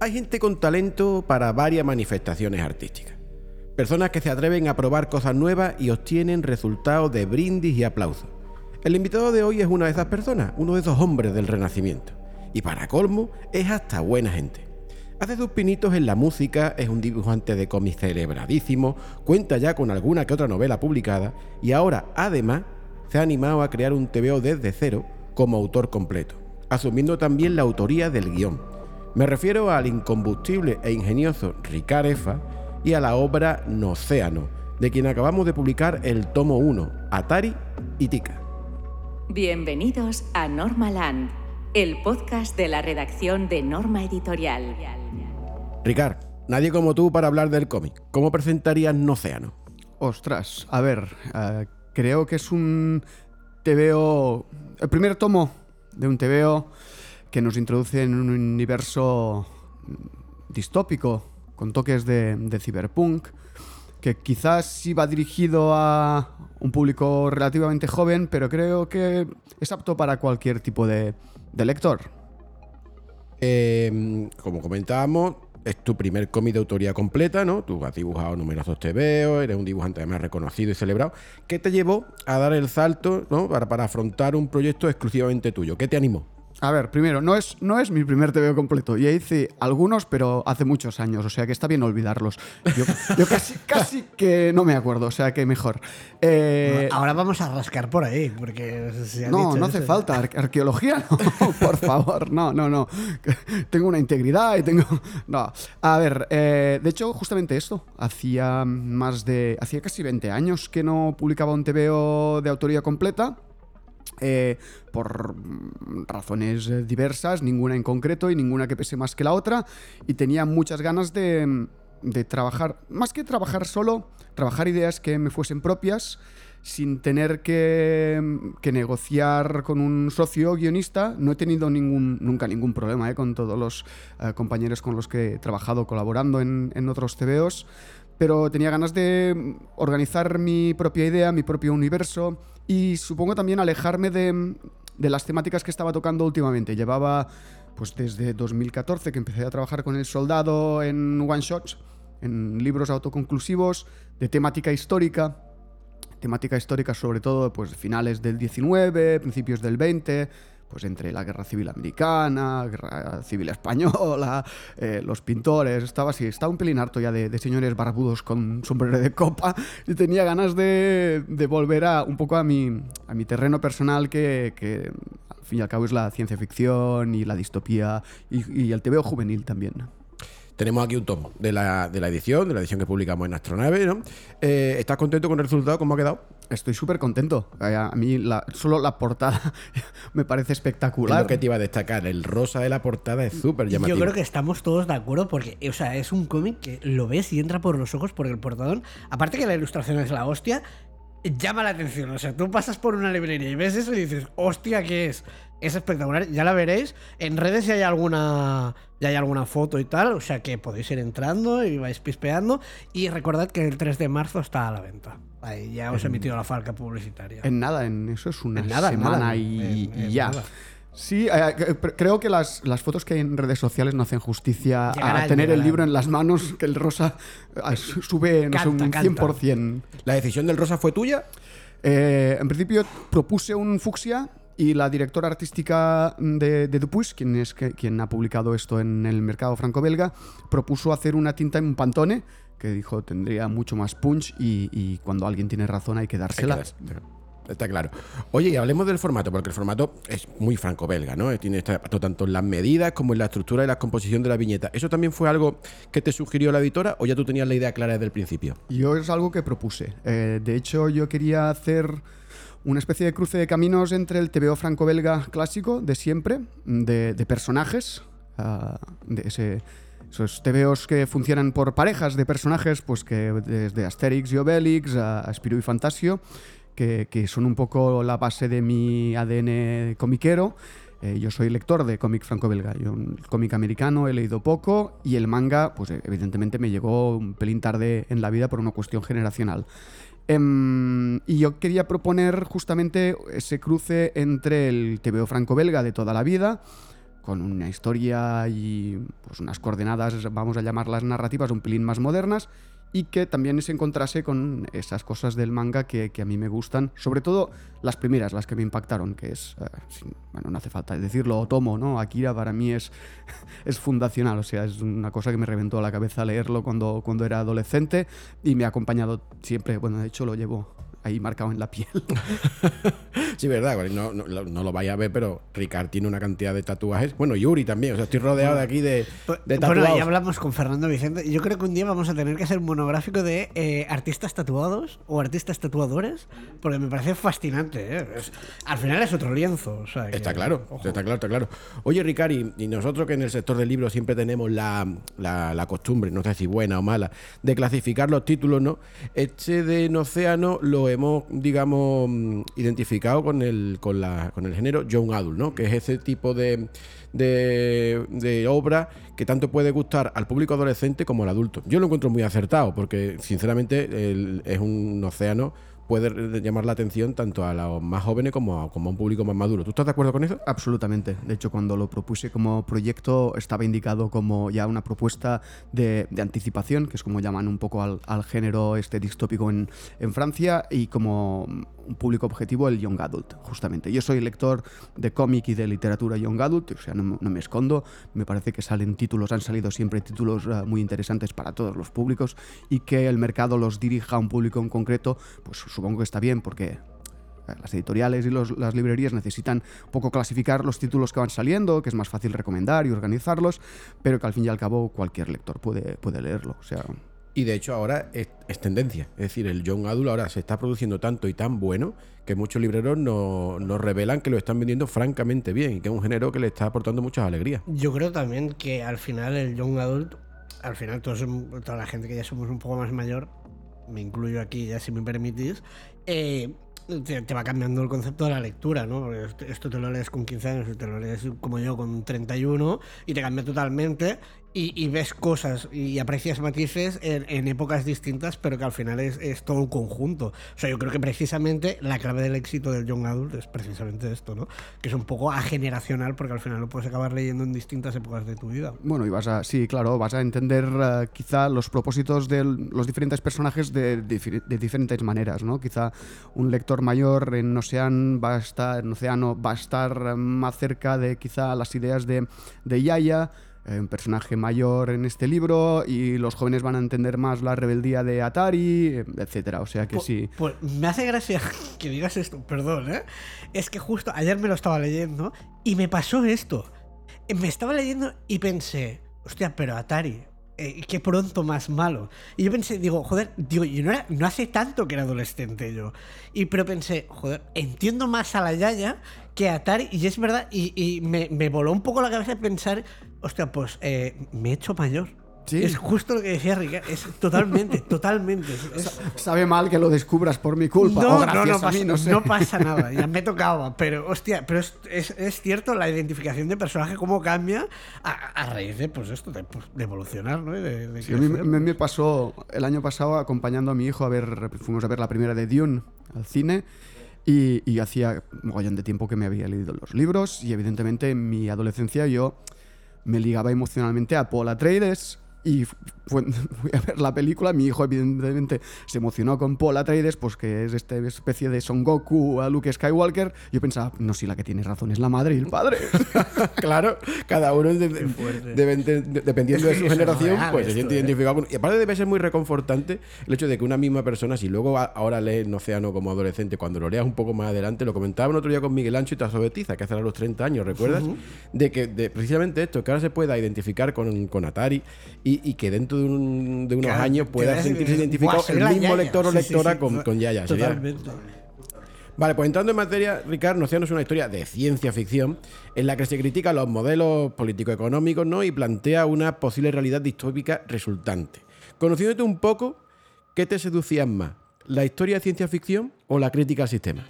Hay gente con talento para varias manifestaciones artísticas. Personas que se atreven a probar cosas nuevas y obtienen resultados de brindis y aplausos. El invitado de hoy es una de esas personas, uno de esos hombres del Renacimiento. Y para colmo, es hasta buena gente. Hace sus pinitos en la música, es un dibujante de cómics celebradísimo, cuenta ya con alguna que otra novela publicada y ahora, además, se ha animado a crear un TVO desde cero como autor completo, asumiendo también la autoría del guion. Me refiero al incombustible e ingenioso Ricard Efa y a la obra Nocéano, de quien acabamos de publicar el tomo 1, Atari y Tika. Bienvenidos a Normaland, el podcast de la redacción de Norma Editorial. Ricard, nadie como tú para hablar del cómic. ¿Cómo presentarías Nocéano? Ostras, a ver, eh, creo que es un TVO, el primer tomo de un TVO que nos introduce en un universo distópico con toques de, de cyberpunk, que quizás iba dirigido a un público relativamente joven, pero creo que es apto para cualquier tipo de, lector. Eh, como comentábamos, es tu primer cómic de autoría completa, ¿no? Tú has dibujado numerosos TVO, eres un dibujante además reconocido y celebrado. ¿Qué te llevó a dar el salto ¿no? para afrontar un proyecto exclusivamente tuyo? ¿Qué te animó? A ver, primero, no es, no es mi primer TVO completo. Ya hice algunos, pero hace muchos años, o sea que está bien olvidarlos. Yo, yo casi, casi que no me acuerdo, o sea que mejor. Eh, Ahora vamos a rascar por ahí, porque... se ha no, dicho no hace eso. falta. Ar- arqueología, no, por favor. No, no, no. Tengo una integridad y tengo. No. A ver, eh, de hecho, justamente esto. Hacía más de. Hacía casi 20 años que no publicaba un TVO de autoría completa. Eh, por mm, razones eh, diversas, ninguna en concreto y ninguna que pese más que la otra. Y tenía muchas ganas de, de trabajar, más que trabajar solo, trabajar ideas que me fuesen propias sin tener que, que negociar con un socio guionista. No he tenido ningún, nunca ningún problema eh, con todos los compañeros con los que he trabajado colaborando en, en otros TVOs, pero tenía ganas de organizar mi propia idea, mi propio universo y supongo también alejarme de, de las temáticas que estaba tocando últimamente. Llevaba pues desde 2014 que empecé a trabajar con el soldado en one shots, en libros autoconclusivos de temática histórica temática histórica sobre todo pues finales del 19, principios del 20, pues entre la guerra civil americana, guerra civil española, eh, los pintores, estaba así, estaba un pelín harto ya de, señores barbudos con sombrero de copa y tenía ganas de, volver a un poco a mi, a mi terreno personal que, al fin y al cabo es la ciencia ficción y la distopía y, y el TVO juvenil también. Tenemos aquí un tomo de la, de la edición, de la edición que publicamos en Astronave, ¿no? Eh, ¿Estás contento con el resultado? ¿Cómo ha quedado? Estoy súper contento. A a mí la- solo la portada me parece Es espectacular. lo que te iba a destacar. El rosa de la portada es súper llamativo. Yo creo que estamos todos de acuerdo porque, o sea, es un cómic que lo ves y entra por los ojos porque el portador, aparte que la ilustración es la hostia, llama la atención. O sea, tú pasas por una librería y ves eso y dices, hostia, ¿qué es? Es espectacular, ya la veréis. En redes si hay alguna, ya hay alguna foto y tal, o sea que podéis ir entrando y vais pispeando. Y recordad que el 3 de marzo está a la venta. Ahí ya os he emitido la falca publicitaria. En nada, en eso es una En nada, en semana nada, y, en- y en ya. nada. Sí, eh, eh, creo que las, las fotos que hay en redes sociales no hacen justicia Llegarán, a tener el llegarán. libro en las manos, que el rosa su- sube, no sé, un Canta, canta. 100%. ¿La decisión del rosa fue tuya? Eh, en principio propuse un fucsia y la directora artística de, de Dupuis, quien, es que- quien ha publicado esto en el mercado franco-belga, propuso hacer una tinta en Pantone, que dijo tendría mucho más punch y, y cuando alguien tiene razón hay que dársela. Hay que dar- Está claro. Oye, y hablemos del formato, porque el formato es muy franco-belga, ¿no? Tiene tanto en las medidas como en la estructura y la composición de la viñeta. ¿Eso también fue algo que te sugirió la editora o ya tú tenías la idea clara desde el principio? Yo es algo que propuse. Eh, de hecho, yo quería hacer una especie de cruce de caminos entre el TVO franco-belga clásico de siempre, de, de personajes, ah, de ese, esos TVOs que funcionan por parejas de personajes, pues que desde Asterix y Obelix a, Spirou y Fantasio, que, que son un poco la base de mi ADN comiquero. Eh, yo soy lector de cómic franco-belga. Yo el cómic americano he leído poco y el manga, pues evidentemente me llegó un pelín tarde en la vida por una cuestión generacional. Em, y yo quería proponer justamente ese cruce entre el TVO franco-belga de toda la vida, con una historia y pues unas coordenadas, vamos a llamarlas narrativas, un pelín más modernas y que también se encontrase con esas cosas del manga que, que, a mí me gustan, sobre todo las primeras, las que me impactaron, que es, eh, sin- bueno, no hace falta decirlo, Otomo, ¿no? Akira para mí es, es fundacional, o sea, es una cosa que me reventó la cabeza leerlo cuando, cuando era adolescente y me ha acompañado siempre, bueno, de hecho lo llevo ahí marcado en la piel. Sí, verdad, bueno, no, no, lo- no lo vaya a ver, pero Ricard tiene una cantidad de tatuajes. Bueno, Yuri también, o sea, estoy rodeado de aquí de, de Bueno, tatuados. ya hablamos con Fernando Vicente. y Yo creo que un día vamos a tener que hacer un monográfico de eh, artistas tatuados o artistas tatuadores, porque me parece fascinante. ¿eh? Es- al final es otro lienzo. o sea que- Está claro, ojo. está claro, está claro. Oye, Ricard, y, y nosotros que en el sector del libro siempre tenemos la, la- la costumbre, no sé si buena o mala, de clasificar los títulos, ¿no? Este de Océano lo hemos, digamos, mm, identificado con el, con la, con el género Young Adult, ¿no? Que es ese tipo de, de, de obra que tanto puede gustar al público adolescente como al adulto. Yo lo encuentro muy acertado, porque sinceramente es un océano puede llamar la atención tanto a los más jóvenes como a, como a un público más maduro. ¿Tú estás de acuerdo con eso? Absolutamente. De hecho, cuando lo propuse como proyecto, estaba indicado como ya una propuesta de, de anticipación, que es como llaman un poco al, al género este distópico en, en Francia, y como un público objetivo el Young Adult, justamente. Yo soy lector de cómic y de literatura Young Adult, o sea, no, no me escondo. Me parece que salen títulos, han salido siempre títulos eh, muy interesantes para todos los públicos y que el mercado los dirija a un público en concreto, pues supongo que está bien porque las editoriales y los- las librerías necesitan un poco clasificar los títulos que van saliendo, que es más fácil recomendar y organizarlos, pero que al fin y al cabo cualquier lector puede, puede leerlo. O sea, Y de hecho ahora es, es tendencia. Es decir, el Young Adult ahora se está produciendo tanto y tan bueno que muchos libreros nos nos revelan que lo están vendiendo francamente bien y que es un género que le está aportando muchas alegrías. Yo creo también que al final el Young Adult, al final todos, toda la gente que ya somos un poco más mayor, me incluyo aquí ya si me permitís, eh, te, te va cambiando el concepto de la lectura, ¿no? Porque esto- te lo lees con 15 años y te lo lees como yo con 31 y te cambia totalmente y, y ves cosas y aprecias matices en, en épocas distintas, pero que al final es, es todo un conjunto. O sea, yo creo que precisamente la clave del éxito del Young Adult es precisamente esto, ¿no? Que es un poco ageneracional porque al final lo puedes acabar leyendo en distintas épocas de tu vida. bueno, y vas a, sí, claro, vas a entender eh, quizá los propósitos de los diferentes personajes de, difi- de diferentes maneras, ¿no? Quizá un lector mayor en Ocean va a estar, en Océano va a estar eh, más cerca de quizá las ideas de, de Yaya, eh, un personaje mayor en este libro, y los jóvenes van a entender más la rebeldía de Atari, etcétera. O sea que Pu- sí. Pues me hace gracia que digas esto, perdón, ¿eh? Es que justo ayer me lo estaba leyendo y me pasó esto. Me estaba leyendo y pensé, hostia, pero Atari, eh, qué pronto más malo. Y yo pensé, digo, joder, digo, yo no, era- no hace tanto que era adolescente yo. Y pero pensé, joder, entiendo más a la Yaya que a Atari. Y es verdad, y, y me, me voló un poco la cabeza pensar, hostia, pues eh, me he hecho mayor. Sí. Es justo lo que decía Ricardo, es totalmente, totalmente. es- Sabe mal que lo descubras por mi culpa. o gracias a pasa, mí, no sé. no pasa nada, ya me tocaba. Pero, hostia, pero es, es- es cierto la identificación de personaje, cómo cambia a, a raíz de, pues esto, de, pues, de evolucionar, ¿no? De, de Sí, a mí me, me- pasó el año pasado acompañando a mi hijo a ver, fuimos a ver la primera de Dune al cine y, y hacía un mogollón de tiempo que me había leído los libros y evidentemente en mi adolescencia yo me ligaba emocionalmente a Paul Atreides y fu- fue- fui a ver la película, mi hijo evidentemente se emocionó con Paul Atreides, pues que es esta especie de Son Goku a Luke Skywalker. Yo pensaba, no, si la que tiene razón es la madre y el padre. claro, cada uno de- de- dependiendo de su no generación, pues se esto, siente ¿eh? identificado con... Y aparte debe ser muy reconfortante el hecho de que una misma persona, si luego a- ahora lees en Océano como adolescente, cuando lo leas un poco más adelante, lo comentaba el otro día con Miguel Ancho y Tasovetiza, que hace ahora los 30 años, ¿recuerdas? De que precisamente esto, que ahora se pueda identificar con, con Atari y, y que dentro de, un- de unos Claro, años pueda sentirse identificado el mismo Yaya. lector o Sí, lectora sí, con, Yaya. Sería- Totalmente. Vale, pues entrando en materia, Ricardo, Océano es una historia de ciencia ficción en la que se critica los modelos político-económicos ¿no? y plantea una posible realidad distópica resultante. Conociéndote un poco, ¿qué te seducían más? ¿La historia de ciencia ficción o la crítica al sistema?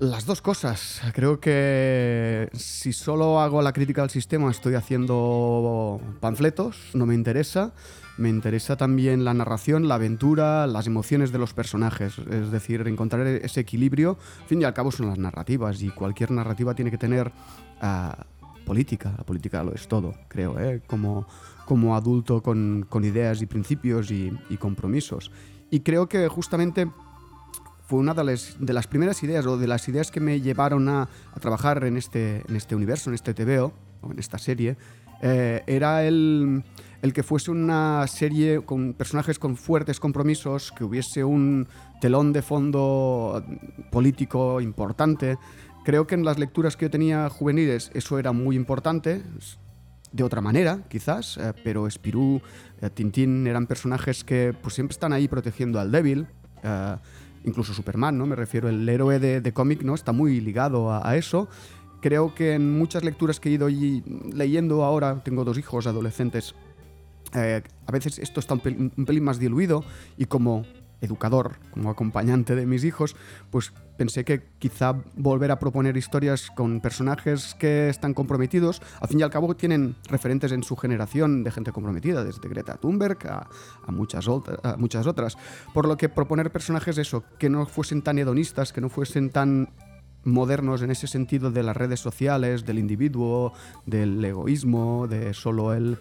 Las dos cosas. Creo que si solo hago la crítica al sistema estoy haciendo panfletos, no me interesa. Me interesa también la narración, la aventura, las emociones de los personajes. Es decir, encontrar ese equilibrio. Al fin y al cabo son las narrativas y cualquier narrativa tiene que tener ah, política. La política lo es todo, creo, ¿eh? como, como adulto con, ideas y principios y compromisos. Y creo que justamente una de las, primeras ideas o de las ideas que me llevaron a, a trabajar en este, en este universo, en este TVO o en esta serie. eh, era el, el que fuese una serie con personajes con fuertes compromisos, que hubiese un telón de fondo político importante. Creo que en las lecturas que yo tenía juveniles eso era muy importante, de otra manera, quizás, eh, pero Spirou, eh, Tintín eran personajes que pues, siempre están ahí protegiendo al débil. eh, incluso Superman, ¿no? Me refiero, el héroe de, de cómic, ¿no? Está muy ligado a, eso. Creo que en muchas lecturas que he ido leyendo ahora, tengo dos hijos adolescentes, eh, a veces esto está un pelín más diluido y como educador, como acompañante de mis hijos, pues pensé que quizá volver a proponer historias con personajes que están comprometidos, al fin y al cabo tienen referentes en su generación de gente comprometida, desde Greta Thunberg a, muchas, muchas otras. Por lo que proponer personajes eso, que no fuesen tan hedonistas, que no fuesen tan modernos en ese sentido de las redes sociales, del individuo, del egoísmo, de solo el,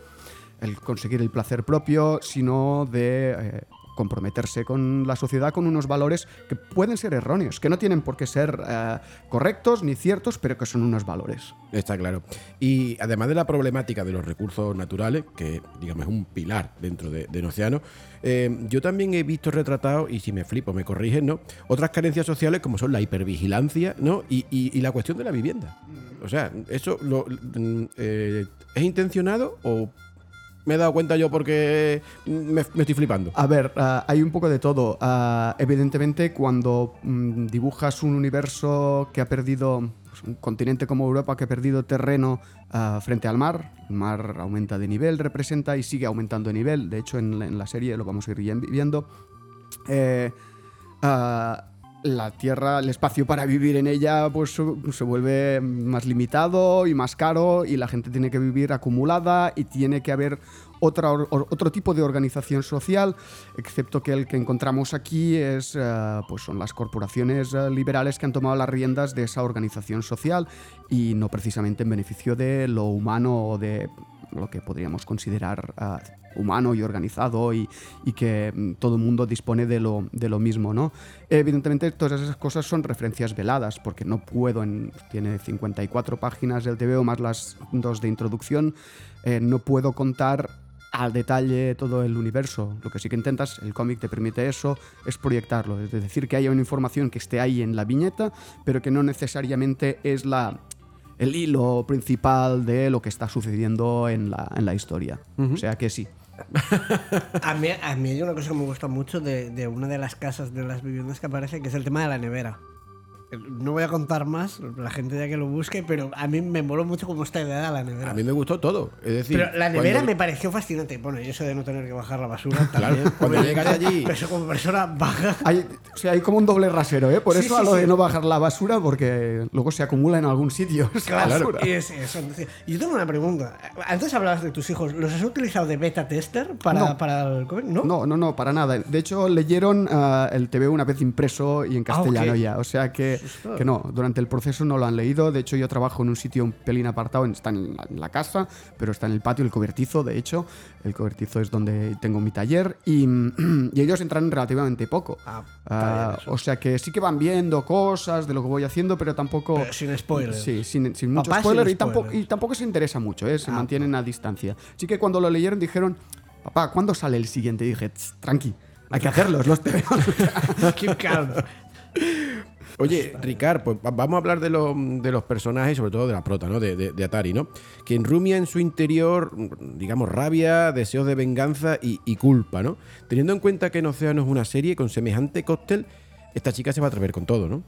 el conseguir el placer propio, sino de eh, comprometerse con la sociedad con unos valores que pueden ser erróneos, que no tienen por qué ser eh, correctos ni ciertos, pero que son unos valores. Está claro. Y además de la problemática de los recursos naturales, que digamos es un pilar dentro de, de Océano, eh, yo también he visto retratado, y si me flipo me corrigen, ¿no? Otras carencias sociales como son la hipervigilancia, ¿no? Y, y- y la cuestión de la vivienda. O sea, ¿eso lo, mm, eh, es intencionado o me he dado cuenta yo porque me, me estoy flipando? A ver, ah, hay un poco de todo. Ah, evidentemente, cuando mm, dibujas un universo que ha perdido, pues, un continente como Europa que ha perdido terreno ah, frente al mar, el mar aumenta de nivel, representa y sigue aumentando de nivel. De hecho, en, la- en la serie lo vamos a ir viendo. Eh, la tierra, el espacio para vivir en ella, pues se vuelve más limitado y más caro y la gente tiene que vivir acumulada y tiene que haber otro tipo de organización social, excepto que el que encontramos aquí es, eh, pues son las corporaciones eh, liberales que han tomado las riendas de esa organización social y no precisamente en beneficio de lo humano o de lo que podríamos considerar ah, humano y organizado y, que mm, todo el mundo dispone de lo, de lo mismo, ¿no? Evidentemente todas esas cosas son referencias veladas porque no puedo, en, tiene 54 páginas del TVO más las dos de introducción, eh, no puedo contar al detalle todo el universo. Lo que sí que intentas, el cómic te permite eso, es proyectarlo. Es decir, que haya una información que esté ahí en la viñeta, pero que no necesariamente es la, el hilo principal de lo que está sucediendo en la, en la historia. O sea que sí. A mí, a mí hay una cosa que me gusta mucho de, de una de las casas de las viviendas que aparece, que es el tema de la nevera. No voy a contar más, la gente ya que lo busque, pero a mí me moló mucho cómo está ideada la nevera. A mí me gustó todo. Es decir, Pero la nevera cuando- me pareció fascinante. Bueno, y eso de no tener que bajar la basura. Claro, también, cuando llegas allí- Pero eso como persona baja. Hay, o sea, hay como un doble rasero, ¿eh? Por Sí, eso sí, a lo sí. de no bajar la basura, porque luego se acumula en algún sitio. Claro, y es eso. entonces, yo tengo una pregunta. Antes hablabas de tus hijos. ¿Los has utilizado de beta tester para, No. para el cómic? ¿No? No, no, no, para nada. De hecho, leyeron ah, el TV una vez impreso y en Ah, castellano ya. O sea que, que no, durante el proceso no lo han leído. De hecho, yo trabajo en un sitio un pelín apartado, está en la, en la casa, pero está en el patio, el cobertizo, de hecho. El cobertizo es donde tengo mi taller y, y ellos entran relativamente poco. Ah, eso. o sea que sí que van viendo cosas de lo que voy haciendo, pero tampoco... Pero sin spoilers. Sí, sin, sin mucho Papá, sin spoiler y tampoco, spoilers. y tampoco se interesa mucho, ¿eh? se Ah, mantienen a distancia. Así que cuando lo leyeron dijeron, papá, ¿cuándo sale el siguiente? Y dije, "Tss, tranqui, hay que hacerlos, los TVO". Keep calm. Oye, Ricard, pues va- vamos a hablar de, los- de los personajes, sobre todo de la prota, ¿no? De, de- de Atari, ¿no? Que enrumia en su interior, digamos, rabia, deseos de venganza y, y culpa, ¿no? Teniendo en cuenta que en Océano es una serie con semejante cóctel, esta chica se va a atrever con todo, ¿no?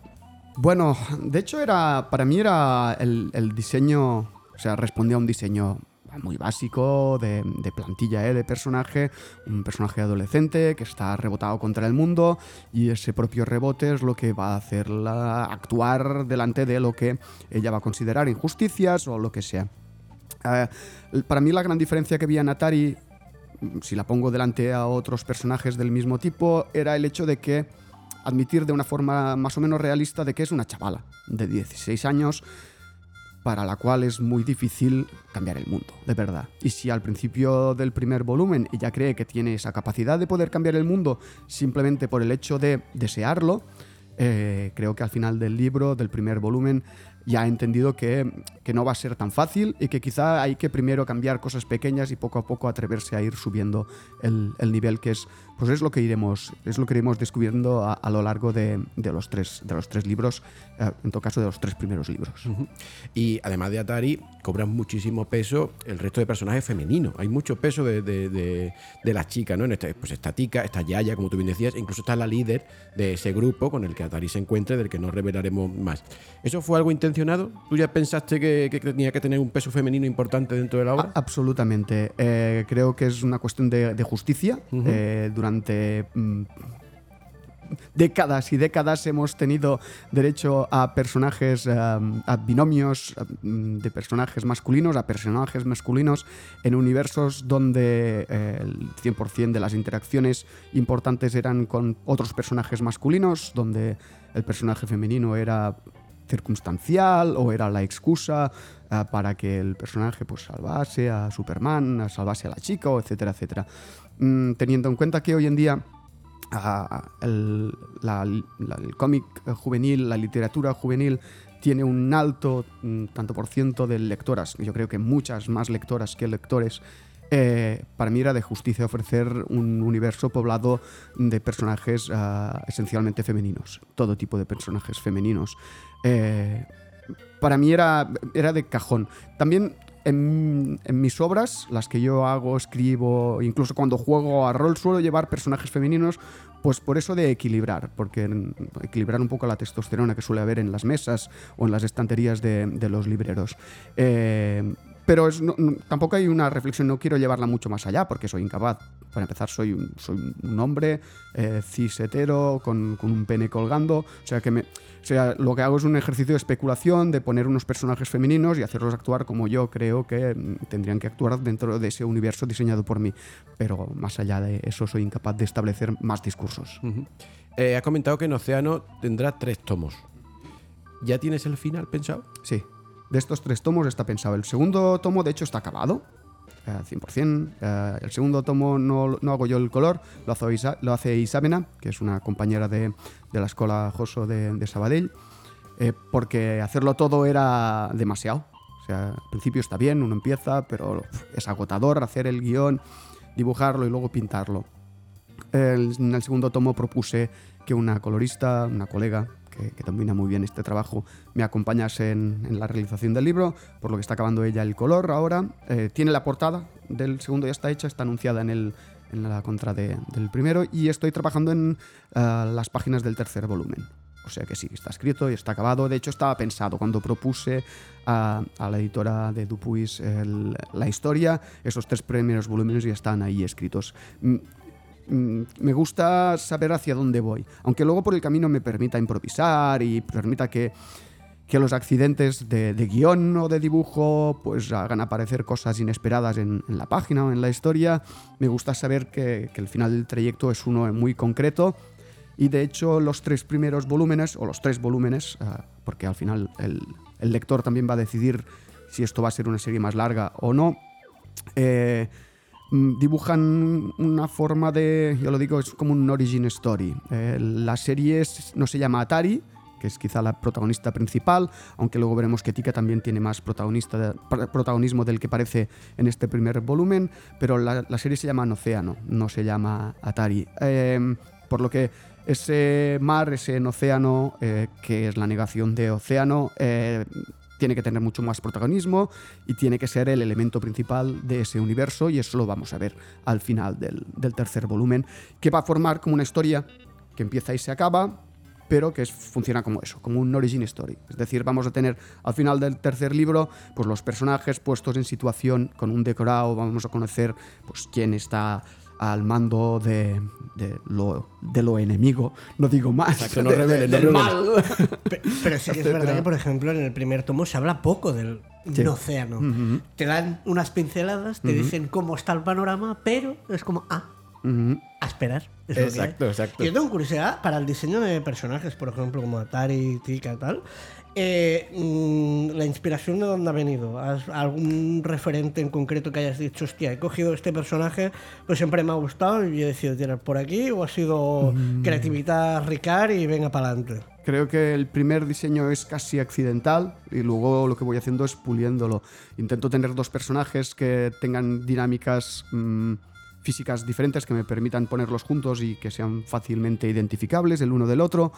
Bueno, de hecho era para mí era el, el diseño, o sea, respondía a un diseño muy básico de, de plantilla ¿eh? de personaje, un personaje adolescente que está rebotado contra el mundo y ese propio rebote es lo que va a hacerla actuar delante de lo que ella va a considerar injusticias o lo que sea. Eh, para mí la gran diferencia que vi en Atari, si la pongo delante a otros personajes del mismo tipo, era el hecho de que admitir de una forma más o menos realista de que es una chavala de 16 años para la cual es muy difícil cambiar el mundo, de verdad. Y si al principio del primer volumen ella cree que tiene esa capacidad de poder cambiar el mundo simplemente por el hecho de desearlo, eh, creo que al final del libro, del primer volumen, ya ha entendido que, que, no va a ser tan fácil y que quizá hay que primero cambiar cosas pequeñas y poco a poco atreverse a ir subiendo el, el nivel que es pues es lo que iremos es lo que iremos descubriendo a, lo largo de, de, los tres de los tres libros eh, en todo caso de los tres primeros libros. Y además de Atari cobran muchísimo peso el resto de personajes femeninos. Hay mucho peso de, de, de las chicas no en este, pues está Tika está Yaya como tú bien decías incluso está la líder de ese grupo con el que Atari se encuentra del que no revelaremos más. Eso fue algo ¿Tú ya pensaste que, que, tenía que tener un peso femenino importante dentro de la obra? Absolutamente. Eh, creo que es una cuestión de, de justicia. Uh -huh. eh, durante mm, décadas y décadas hemos tenido derecho a personajes, um, a binomios um, de personajes masculinos, a personajes masculinos en universos donde eh, el 100% de las interacciones importantes eran con otros personajes masculinos, donde el personaje femenino era circunstancial o era la excusa uh, para que el personaje pues salvase a Superman, salvase a la chica, etcétera, etcétera. Mm, teniendo en cuenta que hoy en día el, cómic juvenil, la literatura juvenil tiene un alto mm, tanto por ciento de lectoras, yo creo que muchas más lectoras que lectores, eh, para mí era de justicia ofrecer un universo poblado de personajes uh, esencialmente femeninos, todo tipo de personajes femeninos. Eh, para mí era, era de cajón. También en, mis obras, las que yo hago, escribo, incluso cuando juego a rol, suelo llevar personajes femeninos, pues por eso de equilibrar, porque equilibrar un poco la testosterona que suele haber en las mesas o en las estanterías de, de los libreros. Eh, pero es, no, no, tampoco hay una reflexión, no quiero llevarla mucho más allá porque soy incapaz. Para empezar, soy un, soy un hombre eh, cis hetero con, con, un pene colgando. O sea, que me, o sea, lo que hago es un ejercicio de especulación, de poner unos personajes femeninos y hacerlos actuar como yo creo que mm, tendrían que actuar dentro de ese universo diseñado por mí. Pero más allá de eso, soy incapaz de establecer más discursos. Uh -huh. eh, has comentado que en Océano tendrá tres tomos. ¿Ya tienes el final pensado? Sí. De estos tres tomos está pensado. El segundo tomo, de hecho, está acabado. Eh, 100%. Eh, el segundo tomo no, no, hago yo el color, lo hace, Isa, lo hace Isabena, que es una compañera de, de la escuela Joso de, de Sabadell, eh, porque hacerlo todo era demasiado. O sea, al principio está bien, uno empieza, pero es agotador hacer el guion, dibujarlo y luego pintarlo. En el segundo tomo propuse que una colorista, una colega, que, que, domina muy bien este trabajo, me acompañase en, en, la realización del libro, por lo que está acabando ella el color ahora. Eh, tiene la portada del segundo, ya está hecha, está anunciada en, el, en la contra de, del primero y estoy trabajando en uh, las páginas del tercer volumen. O sea que sí, está escrito y está acabado. De hecho, estaba pensado cuando propuse a, a la editora de Dupuis el, la historia, esos tres primeros volúmenes ya están ahí escritos me gusta saber hacia dónde voy. Aunque luego por el camino me permita improvisar y permita que, que los accidentes de, de, guion o de dibujo pues hagan aparecer cosas inesperadas en, la página o en la historia. Me gusta saber que, el final del trayecto es uno muy concreto. Y de hecho los tres primeros volúmenes, o los tres volúmenes, uh, porque al final el, lector también va a decidir si esto va a ser una serie más larga o no, eh, Mm, dibujan una forma de, yo lo digo, es como un origin story. Eh, la serie no se llama Atari, que es quizá la protagonista principal, aunque luego veremos que Tika también tiene más protagonista, protagonismo del que parece en este primer volumen, pero la, la serie se llama Océano, no se llama Atari. Eh, por lo que ese mar, ese océano, eh, que es la negación de océano, tiene que tener mucho más protagonismo y tiene que ser el elemento principal de ese universo y eso lo vamos a ver al final del, del tercer volumen, que va a formar como una historia que empieza y se acaba, pero que es, funciona como eso, como un origin story. Es decir, vamos a tener al final del tercer libro pues los personajes puestos en situación con un decorado, vamos a conocer pues quién está al mando de, de, lo, de lo enemigo, no digo más, Exacto, no revelen, no del mal. Pero, pero sí que es verdad que, por ejemplo, en el primer tomo se habla poco del sí. océano. Uh -huh. Te dan unas pinceladas, te uh -huh. dicen cómo está el panorama, pero es como, ah, Uh -huh. a esperar. exacto, exacto. Yo tengo curiosidad para el diseño de personajes, por ejemplo, como Atari, Tika y tal. Eh, mm, la inspiración de dónde ha venido. ¿Has- ¿Algún referente en concreto que hayas dicho, hostia, he cogido este personaje, pues siempre me ha gustado y he decidido tirar por aquí? ¿O ha sido creatividad Ricard y venga para adelante? Creo que el primer diseño es casi accidental y luego lo que voy haciendo es puliéndolo. Intento tener dos personajes que tengan dinámicas mm, físicas diferentes que me permitan ponerlos juntos y que sean fácilmente identificables el uno del otro,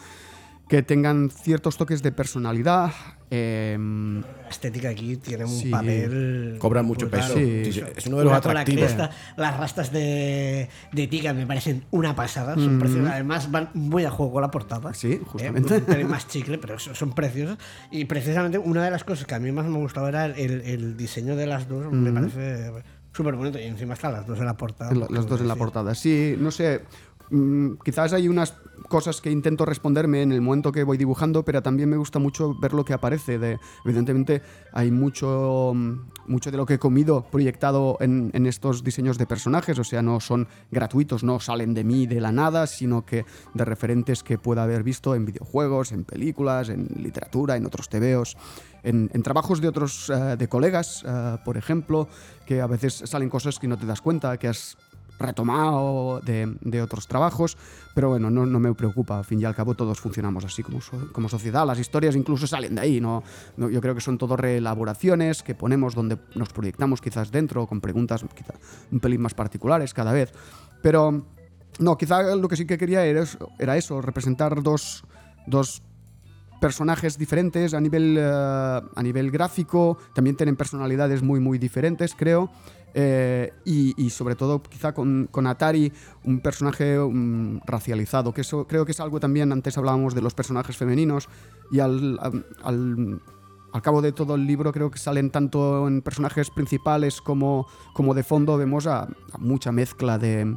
que tengan ciertos toques de personalidad. em, La estética aquí tiene un Sí. papel. Cobra mucho brutal. peso. Sí. Sí, Es uno de los la atractivos. cresta, las rastas de, de Tika me parecen una pasada. Son preciosas. Además, van muy a juego con la portada. Sí, Eh, justamente. un pelín más chicle, pero son, son preciosas. Y precisamente una de las cosas que a mí más me gustaba era el, el diseño de las dos. Me parece súper bonito. Y encima están las dos en la portada. La- las dos en la portada. Sí, no sé. Mm, quizás hay unas cosas que intento responderme en el momento que voy dibujando, pero también me gusta mucho ver lo que aparece. De, evidentemente, hay mucho, mm, mucho de lo que he comido proyectado en, en estos diseños de personajes. O sea, no son gratuitos, no salen de mí de la nada, sino que de referentes que pueda haber visto en videojuegos, en películas, en literatura, en otros tebeos. En, en trabajos de otros eh, de colegas, eh, por ejemplo, que a veces salen cosas que no te das cuenta, que has retomado de, de otros trabajos, pero bueno, no, no me preocupa, al fin y al cabo todos funcionamos así como, como sociedad, las historias incluso salen de ahí, ¿no? No, yo creo que son todo reelaboraciones que ponemos donde nos proyectamos quizás dentro, con preguntas quizá un pelín más particulares cada vez, pero no, quizá lo que sí que quería era era eso representar dos, dos personajes diferentes a nivel, eh, a nivel gráfico, también tienen personalidades muy, muy diferentes, creo. Eh, y, sobre todo, quizá con, Atari, un personaje mm, racializado, que eso creo que es algo también, antes hablábamos de los personajes femeninos, y al, al, al- cabo de todo el libro creo que salen tanto en personajes principales como, como de fondo, vemos a, mucha mezcla de,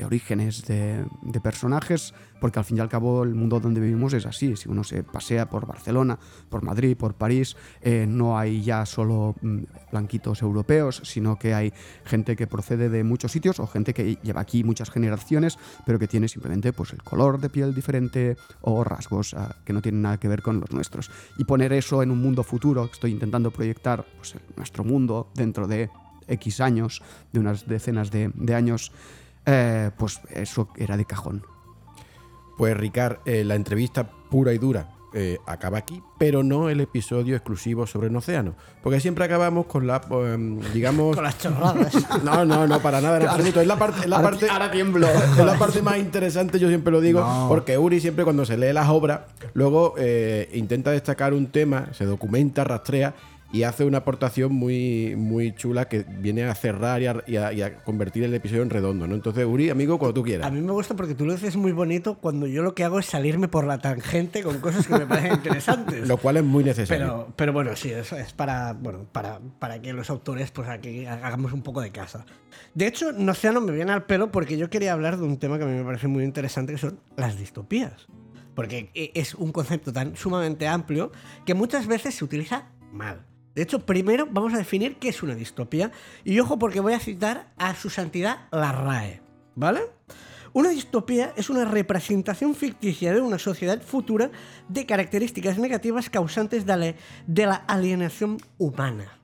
de orígenes de, de personajes, porque al fin y al cabo el mundo donde vivimos es así. Si uno se pasea por Barcelona, por Madrid, por París, eh, no hay ya solo mm, blanquitos europeos, sino que hay gente que procede de muchos sitios o gente que lleva aquí muchas generaciones, pero que tiene simplemente pues, el color de piel diferente o rasgos ah, que no tienen nada que ver con los nuestros. Y poner eso en un mundo futuro, que estoy intentando proyectar pues, nuestro mundo dentro de X años, de unas decenas de, de años, eh, pues eso era de cajón. Pues Ricard, eh, la entrevista pura y dura eh, acaba aquí, pero no el episodio exclusivo sobre el océano. Porque siempre acabamos con la, em, digamos... Con las chorradas. No, no, no, para nada en absoluto. Es la parte, es la Ahora- parte, ahora tiemblo. Es la parte más interesante, yo siempre lo digo, No. porque Uri siempre cuando se lee las obras, luego eh, intenta destacar un tema, se documenta, rastrea y hace una aportación muy, muy chula que viene a cerrar y a, y a- y a convertir el episodio en redondo, ¿no? Entonces, Uri, amigo, cuando tú quieras. A mí me gusta porque tú lo dices muy bonito cuando yo lo que hago es salirme por la tangente con cosas que me parecen interesantes. Lo cual es muy necesario. Pero, pero bueno, sí, eso es para, bueno, para, para que los autores pues aquí hagamos un poco de casa. De hecho, Nocéano me viene al pelo porque yo quería hablar de un tema que a mí me parece muy interesante, que son las distopías. Porque e- es un concepto tan sumamente amplio que muchas veces se utiliza mal. De hecho, primero vamos a definir qué es una distopía. Y ojo porque voy a citar a su santidad la RAE. ¿Vale? Una distopía es una representación ficticia de una sociedad futura de características negativas causantes de la, alienación humana.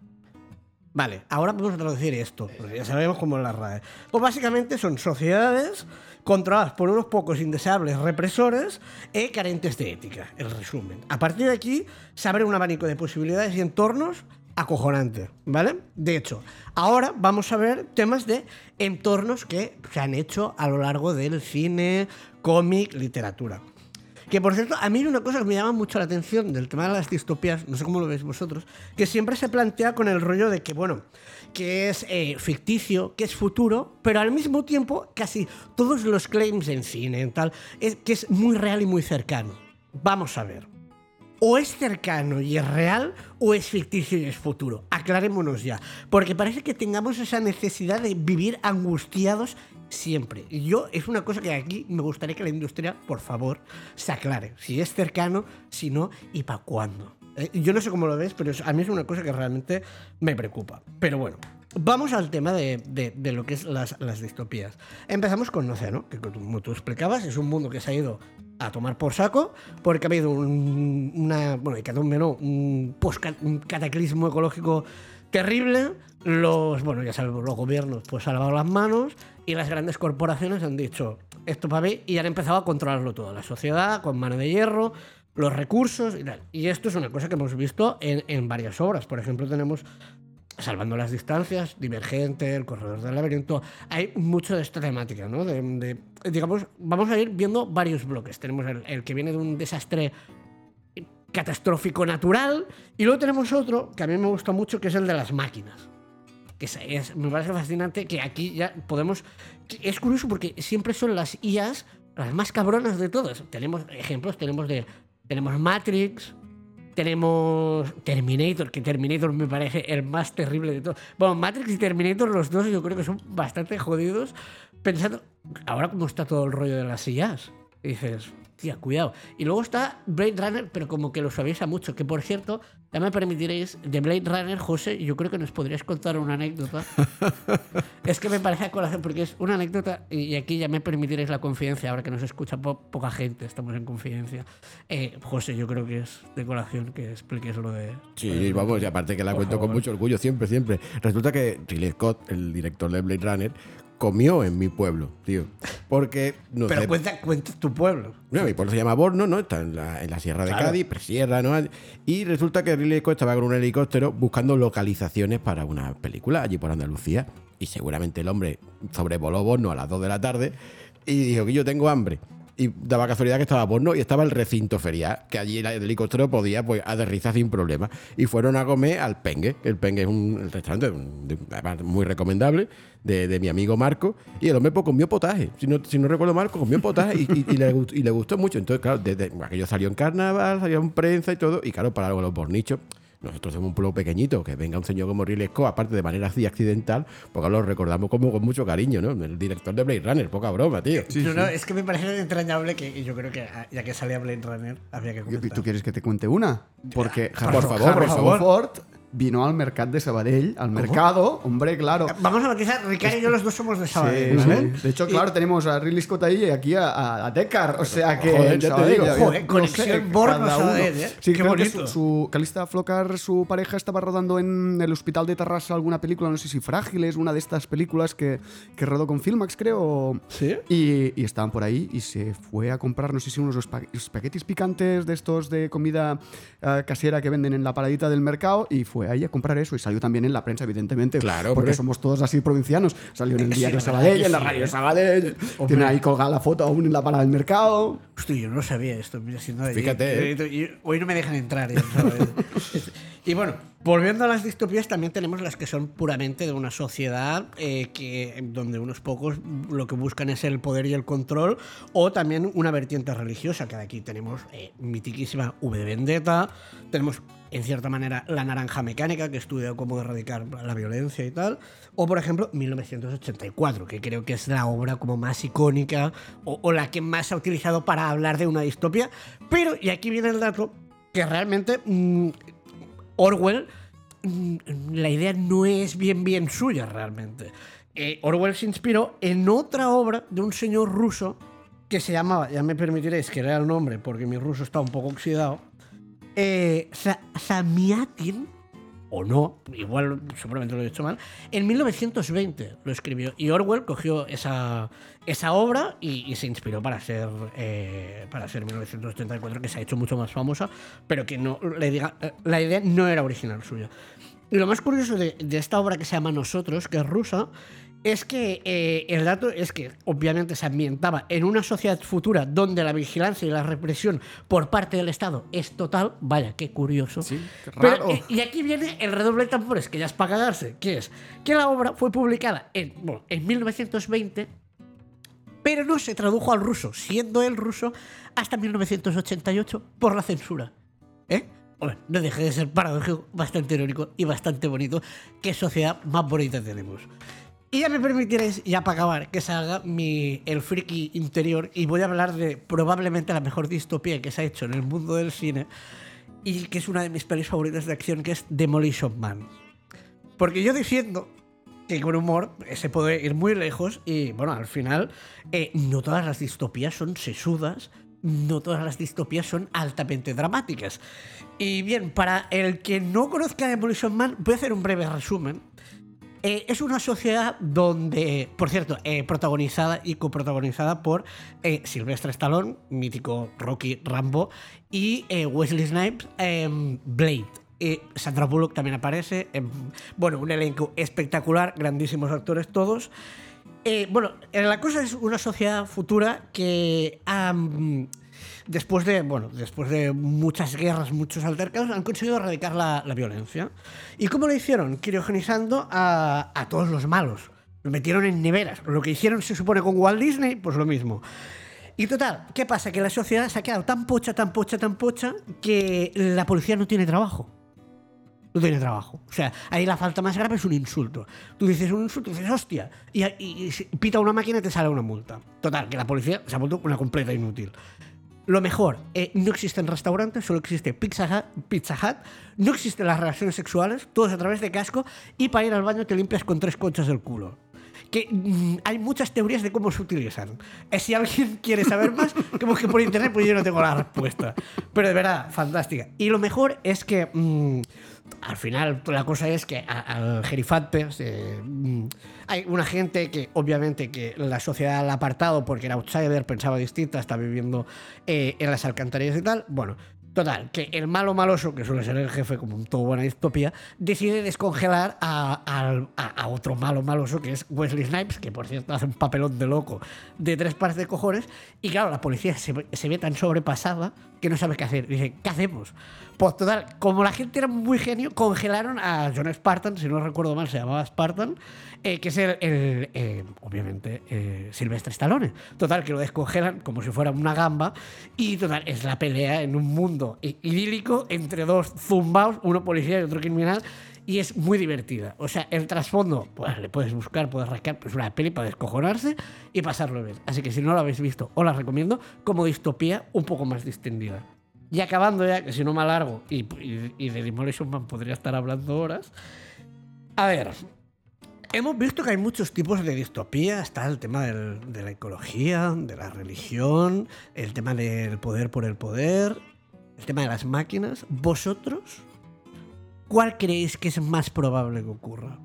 Vale, ahora vamos a traducir esto, ya sabemos cómo es la RAE. Pues básicamente son sociedades controladas por unos pocos indeseables represores e carentes de ética, el resumen. A partir de aquí se abre un abanico de posibilidades y entornos acojonante, ¿vale? De hecho, ahora vamos a ver temas de entornos que se han hecho a lo largo del cine, cómic, literatura. Que por cierto, a mí una cosa que me llama mucho la atención del tema de las distopías, no sé cómo lo veis vosotros, que siempre se plantea con el rollo de que, bueno, que es eh, ficticio, que es futuro, pero al mismo tiempo casi todos los claims en cine, en tal, es que es muy real y muy cercano. Vamos a ver. O es cercano y es real, o es ficticio y es futuro. Aclarémonos ya. Porque parece que tengamos esa necesidad de vivir angustiados siempre. Y yo, es una cosa que aquí me gustaría que la industria, por favor, se aclare. Si es cercano, si no, y para cuándo. Eh, yo no sé cómo lo ves, pero a mí es una cosa que realmente me preocupa. Pero bueno. Vamos al tema de, de- de lo que es las, las distopías. Empezamos con Océano, que como tú explicabas, es un mundo que se ha ido a tomar por saco, porque ha habido un, una, bueno, hecatombe no, un, posca- un cataclismo ecológico terrible. Los, bueno, ya sabemos, los gobiernos pues han lavado las manos y las grandes corporaciones han dicho esto para mí y han empezado a controlarlo todo. La sociedad con mano de hierro, los recursos y tal. Y esto es una cosa que hemos visto en, en varias obras. Por ejemplo, tenemos Salvando las distancias, Divergente, El corredor del laberinto. Hay mucho de esta temática, ¿no? Digamos, vamos a ir viendo varios bloques. Tenemos el, que viene de un desastre catastrófico natural y luego tenemos otro que a mí me gusta mucho que es el de las máquinas. Que es, es- me parece fascinante que aquí ya podemos... Es curioso porque siempre son las IAs las más cabronas de todas. Tenemos ejemplos, tenemos de... Tenemos Matrix, tenemos Terminator, que Terminator me parece el más terrible de todos. Bueno, Matrix y Terminator, los dos, yo creo que son bastante jodidos. Pensando, ahora cómo está todo el rollo de las IAs. Y dices, tía, cuidado. Y luego está Blade Runner, pero como que lo suaviza mucho. Que por cierto, ya me permitiréis, de Blade Runner, José, yo creo que nos podrías contar una anécdota. es que me parece a corazón, porque es una anécdota, y aquí ya me permitiréis la confidencia, ahora que nos escucha po- poca gente, estamos en confidencia. Eh, José, yo creo que es de colación que expliques lo de. Sí, vamos, y aparte que la Por cuento con favor. mucho orgullo, siempre, siempre. Resulta que Ridley Scott, el director de Blade Runner, comió en mi pueblo, tío. Porque, no Pero sé, cuenta, cuenta tu pueblo. No, mi pueblo se llama Borno, ¿no? Está en la, en la Sierra de Claro. Cádiz, presierra, ¿no? Y resulta que Ridley Scott estaba con un helicóptero buscando localizaciones para una película allí por Andalucía. Y seguramente el hombre sobrevoló Borno a las 2 de la tarde y dijo que yo tengo hambre. Y daba casualidad que estaba Borno y estaba el recinto ferial, que allí el helicóptero podía pues, aterrizar sin problema. Y fueron a comer al Pengue. El Pengue es un restaurante muy recomendable de, de mi amigo Marco. Y el hombre pues, comió potaje. Si no, si no recuerdo pues, comió potaje y, y- le, y le gustó mucho. Entonces, claro, desde, aquello salió en carnaval, salió en prensa y todo. Y claro, para los bornichos. Nosotros somos un pueblo pequeñito, que venga un señor como Ridley Scott, aparte de manera así accidental, porque lo recordamos como con mucho cariño, ¿no? El director de Blade Runner, poca broma, tío. no, no, es que me parece entrañable que y yo creo que ah, ya que salía Blade Runner, había que comentar. ¿Tú quieres que te cuente una? Porque Por Harrison- favor, por favor. Ford vino al mercado de Sabadell, al mercado, hombre, claro. Vamos a matizar, Ricardo y yo los dos somos de Sabadell, sí. ¿vale? De hecho, claro, tenemos a Ridley Scott ahí y aquí a, a, a Deckard. O sea que. Joder, ya te Sabadell, digo. ya- Joder, no conexión sé, Borno cada uno. Sabadell, ¿eh? Sí, Qué creo que bonito. su, su Calista Flocar, su pareja, estaba rodando en el hospital de Tarrasa alguna película, no sé si Frágiles, una de estas películas que, que rodó con Filmax, creo. ¿Sí? Y, y estaban por ahí y se fue a comprar, no sé si unos espa- espaguetis picantes de estos de comida eh, casera que venden en la paradita del mercado y fue ahí a comprar eso y salió también en la prensa, evidentemente. Claro, porque hombre. somos todos así provincianos. Salió en el Sí, diario verdad Sabadell, en la sí, radio ¿eh? Sabadell. Tiene ahí colgada la foto aún en la parada del mercado. Hostia, yo no sabía esto. Mira. Fíjate, ¿eh? Hoy no me dejan entrar. ya sabes. y bueno, volviendo a las distopías, también tenemos las que son puramente de una sociedad eh, que, donde unos pocos lo que buscan es el poder y el control, o también una vertiente religiosa, que aquí tenemos eh, mitiquísima V de Vendetta, tenemos en cierta manera la naranja mecánica, que estudia cómo erradicar la violencia y tal, o por ejemplo 1984, que creo que es la obra como más icónica o, o la que más se ha utilizado para hablar de una distopia, pero, y aquí viene el dato, que realmente mm, Orwell, mm, la idea no es bien bien suya realmente. Eh, Orwell se inspiró en otra obra de un señor ruso que se llamaba, ya me permitiréis que lea el nombre porque mi ruso está un poco oxidado, eh, o no, igual seguramente lo he dicho mal, en 1920 lo escribió. Y Orwell cogió esa, esa obra y, y se inspiró para ser, eh, para ser 1984, que se ha hecho mucho más famosa, pero que no, le diga, eh, la idea no era original suya. Y lo más curioso de, de esta obra que se llama Nosotros, que es rusa, es que eh, el dato es que obviamente se ambientaba en una sociedad futura donde la vigilancia y la represión por parte del Estado es total. Vaya, qué curioso. Sí, qué Pero, raro. eh, y aquí viene el redoble de tambores, que ya es para cagarse, que es que la obra fue publicada en, bueno, en 1920, pero no se tradujo al ruso, siendo el ruso hasta 1988 por la censura. ¿Eh? Hombre, no deje de ser paradójico, bastante irónico y bastante bonito. ¿Qué sociedad más bonita tenemos? Y ya me permitiréis, ya para acabar, que salga mi, el friki interior y voy a hablar de probablemente la mejor distopía que se ha hecho en el mundo del cine y que es una de mis pelis favoritas de acción, que es Demolition Man. Porque yo defiendo que con humor se puede ir muy lejos y, bueno, al final, eh, no todas las distopías son sesudas no todas las distopías son altamente dramáticas. Y bien, para el que no conozca Demolition Man, voy a hacer un breve resumen. Eh, es una sociedad donde, por cierto, eh, protagonizada y coprotagonizada por eh, Sylvester Stallone, mítico Rocky Rambo, y eh, Wesley Snipes, em, Blade. Eh, Sandra Bullock también aparece. em, bueno, un elenco espectacular, grandísimos actores todos. Bueno, la cosa es una sociedad futura que después de bueno, después de muchas guerras, muchos altercados, han conseguido erradicar la, la violencia. ¿Y cómo lo hicieron? Criogenizando a, a todos los malos. Los metieron en neveras. Lo que hicieron se supone con Walt Disney, pues lo mismo. Y total, ¿qué pasa? Que la sociedad se ha quedado tan pocha, tan pocha, tan pocha, que la policía no tiene trabajo no tiene trabajo. O sea, ahí la falta más grave es un insulto. Tú dices un insulto, dices hostia, y, y- y pita una máquina y te sale una multa. Total, que la policía se ha vuelto una completa inútil. Lo mejor, eh, no existen restaurantes, solo existe Pizza Hut, Pizza Hut, no existen las relaciones sexuales, todos a través de casco, y para ir al baño te limpias con tres conchas del culo. Que mm, hay muchas teorías de cómo se utilizan. Eh, si alguien quiere saber más, que busque por internet, pues yo no tengo la respuesta. Pero de verdad, fantástica. Y lo mejor es que mm, al final la cosa es que al Gerifante se- mm, hay una gente que obviamente que la sociedad ha apartado porque era outsider, pensaba distinta, está viviendo eh, en las alcantarillas y tal. Bueno, total, que el malo maloso, que suele ser el jefe como en toda buena distopía, decide descongelar a, otro malo maloso que es Wesley Snipes, que por cierto hace un papelón de loco de tres pares de cojones. Y claro, la policía se, ve- tan sobrepasada que no sabe qué hacer. Dice, ¿qué hacemos? Pues total, como la gente era muy genio, congelaron a John Spartan, si no recuerdo mal, se llamaba Spartan, eh, que es el, el, eh, obviamente, eh, Silvestre Stallone. Total, que lo descongelan como si fuera una gamba. Y total, es la pelea en un mundo idílico entre dos zumbaos, uno policía y otro criminal. Y es muy divertida. O sea, el trasfondo, pues le puedes buscar, puedes rascar, pues una peli para descojonarse y pasarlo bien. Así que si no lo habéis visto, os la recomiendo como distopía un poco más distendida. Y acabando ya, que si no me alargo, y, de Demolition Man podría estar hablando horas. A ver, hemos visto que hay muchos tipos de distopía. Está el tema de la ecología, de la religión, el tema del poder por el poder, el tema de las máquinas. ¿Vosotros cuál creéis que es más probable que ocurra?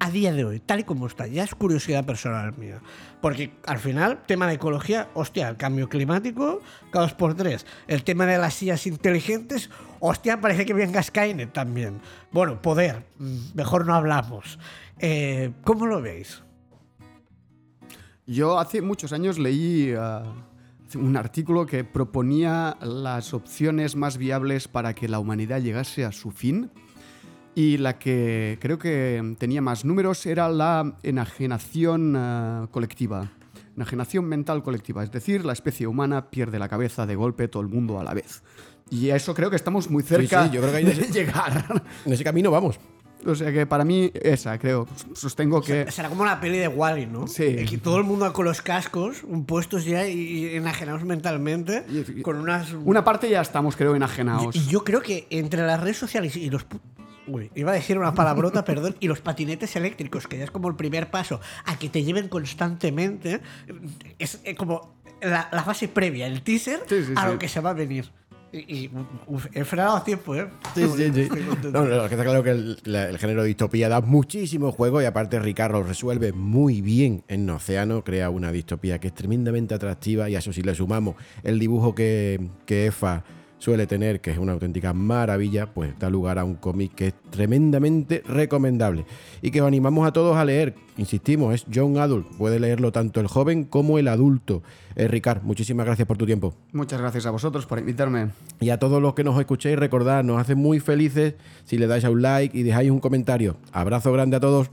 A día de hoy, tal y como está, ya es curiosidad personal mía. Porque al final, tema de ecología, hostia, el cambio climático, cada dos por tres. El tema de las sillas inteligentes, hostia, parece que venga Skynet también. Bueno, poder, mm, mejor no hablamos. Eh, ¿Cómo lo veis? Yo hace muchos años leí ah, un artículo que proponía las opciones más viables para que la humanidad llegase a su fin. Y la que creo que tenía más números era la enajenación ah, colectiva. Enajenación mental colectiva. Es decir, la especie humana pierde la cabeza de golpe todo el mundo a la vez. Y a eso creo que estamos muy cerca sí, yo creo que de llegar. En ese camino vamos. O sea que para mí esa, creo. Sostengo que... Será como la peli de Wally, ¿no? Sí. Eh, Que todo el mundo con los cascos, puestos ya y, enajenados mentalmente, Y- con unas... Una parte ya estamos, creo, enajenados. Y yo creo que entre las redes sociales y los... Uy, iba a decir una palabrota, perdón, y los patinetes eléctricos, que ya es como el primer paso a que te lleven constantemente, es eh, como la, la fase previa, el teaser Sí, sí, a sí. lo que se va a venir. Y, y, uf, he frenado a tiempo, ¿eh? Sí, sí, sí. No, no, que está claro que el, la- el género de distopía da muchísimo juego y aparte Ricardo lo resuelve muy bien en Océano, crea una distopía que es tremendamente atractiva y a eso si le sumamos el dibujo que, que EFA suele tener, que es una auténtica maravilla, pues da lugar a un cómic que es tremendamente recomendable y que os animamos a todos a leer. Insistimos, es Young Adult, puede leerlo tanto el joven como el adulto. Eh, Ricard, muchísimas gracias por tu tiempo. Muchas gracias a vosotros por invitarme. Y a todos los que nos escuchéis, recordad, nos hace muy felices si le dais a un like y dejáis un comentario. Abrazo grande a todos.